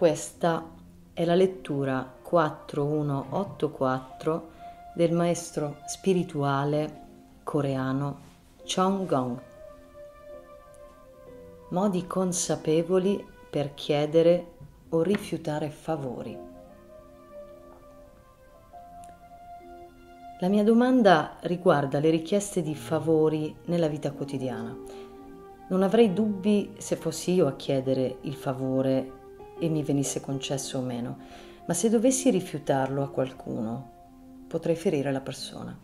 Questa è la lettura 4184 del maestro spirituale coreano Chong Gong. Modi consapevoli per chiedere o rifiutare favori. La mia domanda riguarda le richieste di favori nella vita quotidiana. Non avrei dubbi se fossi io a chiedere il favore e mi venisse concesso o meno, ma se dovessi rifiutarlo a qualcuno, potrei ferire la persona.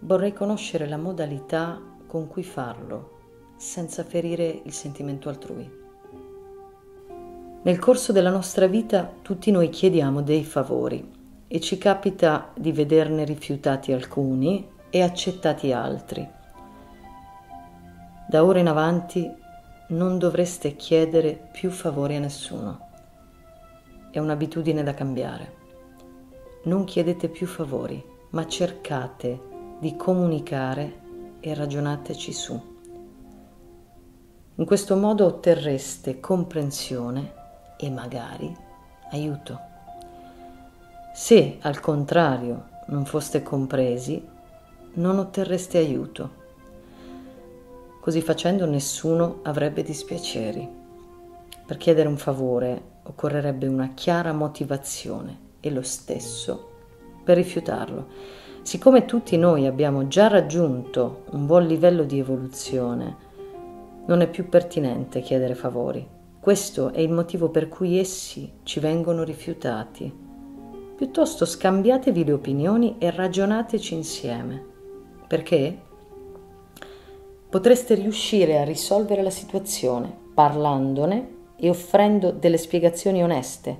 Vorrei conoscere la modalità con cui farlo, senza ferire il sentimento altrui. Nel corso della nostra vita tutti noi chiediamo dei favori e ci capita di vederne rifiutati alcuni e accettati altri. Da ora in avanti non dovreste chiedere più favori a nessuno. È un'abitudine da cambiare. Non chiedete più favori, ma cercate di comunicare e ragionateci su. In questo modo otterreste comprensione e magari aiuto. Se al contrario non foste compresi, non otterreste aiuto Così facendo nessuno avrebbe dispiaceri. Per chiedere un favore occorrerebbe una chiara motivazione e lo stesso per rifiutarlo. Siccome tutti noi abbiamo già raggiunto un buon livello di evoluzione, non è più pertinente chiedere favori. Questo è il motivo per cui essi ci vengono rifiutati. Piuttosto scambiatevi le opinioni e ragionateci insieme. Perché? Potreste riuscire a risolvere la situazione parlandone e offrendo delle spiegazioni oneste.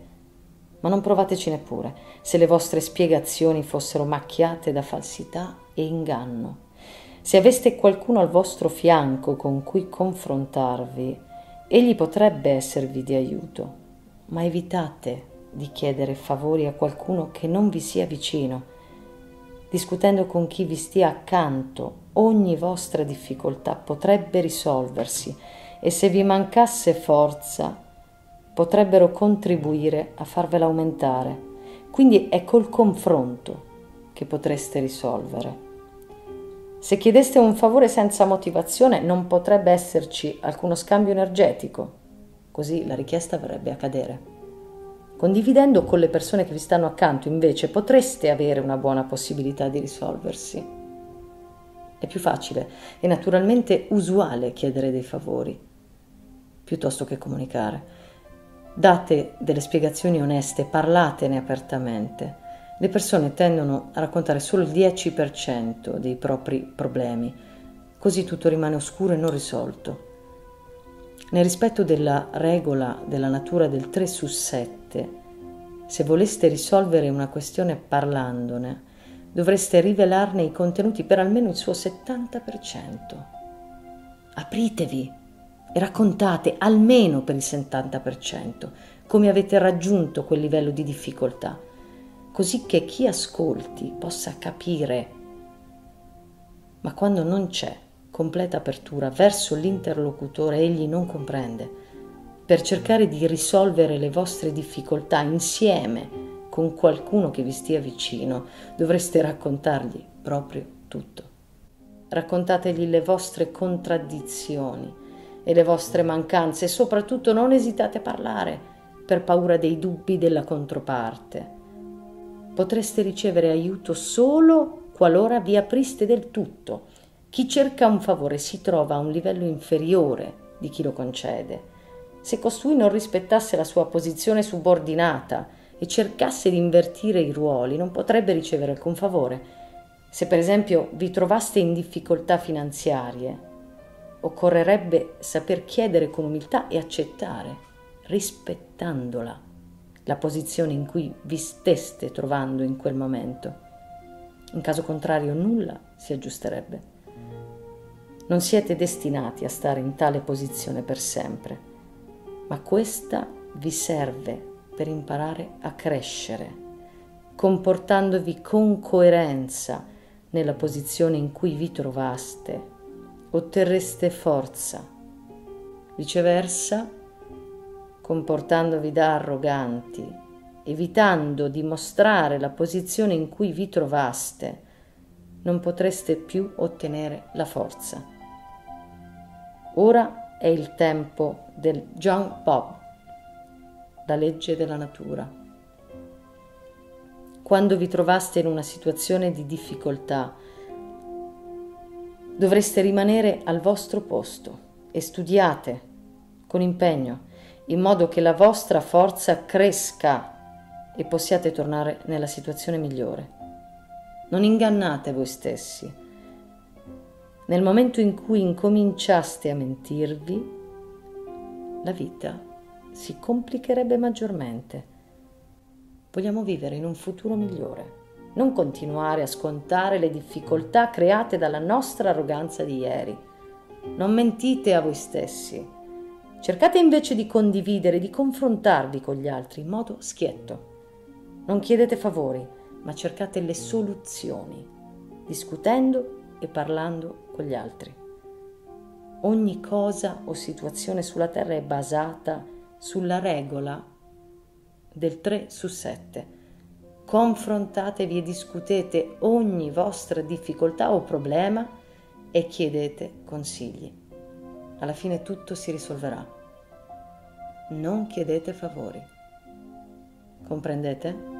Ma non provateci neppure se le vostre spiegazioni fossero macchiate da falsità e inganno. Se aveste qualcuno al vostro fianco con cui confrontarvi, egli potrebbe esservi di aiuto, ma evitate di chiedere favori a qualcuno che non vi sia vicino discutendo con chi vi stia accanto, ogni vostra difficoltà potrebbe risolversi e se vi mancasse forza potrebbero contribuire a farvela aumentare. Quindi è col confronto che potreste risolvere. Se chiedeste un favore senza motivazione non potrebbe esserci alcuno scambio energetico, così la richiesta verrebbe a cadere. Condividendo con le persone che vi stanno accanto, invece, potreste avere una buona possibilità di risolversi. È più facile e naturalmente usuale chiedere dei favori, piuttosto che comunicare. Date delle spiegazioni oneste, parlatene apertamente. Le persone tendono a raccontare solo il 10% dei propri problemi, così tutto rimane oscuro e non risolto. Nel rispetto della regola della natura del 3 su 7, se voleste risolvere una questione parlandone, dovreste rivelarne i contenuti per almeno il suo 70%. Apritevi e raccontate almeno per il 70% come avete raggiunto quel livello di difficoltà, così che chi ascolti possa capire. Ma quando non c'è completa apertura verso l'interlocutore egli non comprende, per cercare di risolvere le vostre difficoltà insieme con qualcuno che vi stia vicino, dovreste raccontargli proprio tutto. Raccontategli le vostre contraddizioni e le vostre mancanze e soprattutto non esitate a parlare per paura dei dubbi della controparte. Potreste ricevere aiuto solo qualora vi apriste del tutto chi cerca un favore si trova a un livello inferiore di chi lo concede. Se costui non rispettasse la sua posizione subordinata e cercasse di invertire i ruoli, non potrebbe ricevere alcun favore. Se per esempio vi trovaste in difficoltà finanziarie, occorrerebbe saper chiedere con umiltà e accettare, rispettandola, la posizione in cui vi steste trovando in quel momento. In caso contrario nulla si aggiusterebbe. Non siete destinati a stare in tale posizione per sempre, ma questa vi serve per imparare a crescere, comportandovi con coerenza nella posizione in cui vi trovaste, otterreste forza. Viceversa, comportandovi da arroganti, evitando di mostrare la posizione in cui vi trovaste, non potreste più ottenere la forza. Ora è il tempo del John Pop, la legge della natura. Quando vi trovaste in una situazione di difficoltà, dovreste rimanere al vostro posto e studiate con impegno in modo che la vostra forza cresca e possiate tornare nella situazione migliore. Non ingannate voi stessi. Nel momento in cui incominciaste a mentirvi, la vita si complicherebbe maggiormente. Vogliamo vivere in un futuro migliore, non continuare a scontare le difficoltà create dalla nostra arroganza di ieri. Non mentite a voi stessi. Cercate invece di condividere, di confrontarvi con gli altri in modo schietto. Non chiedete favori, ma cercate le soluzioni, discutendo e parlando con gli altri. Ogni cosa o situazione sulla Terra è basata sulla regola del 3 su 7. Confrontatevi e discutete ogni vostra difficoltà o problema e chiedete consigli. Alla fine tutto si risolverà. Non chiedete favori. Comprendete?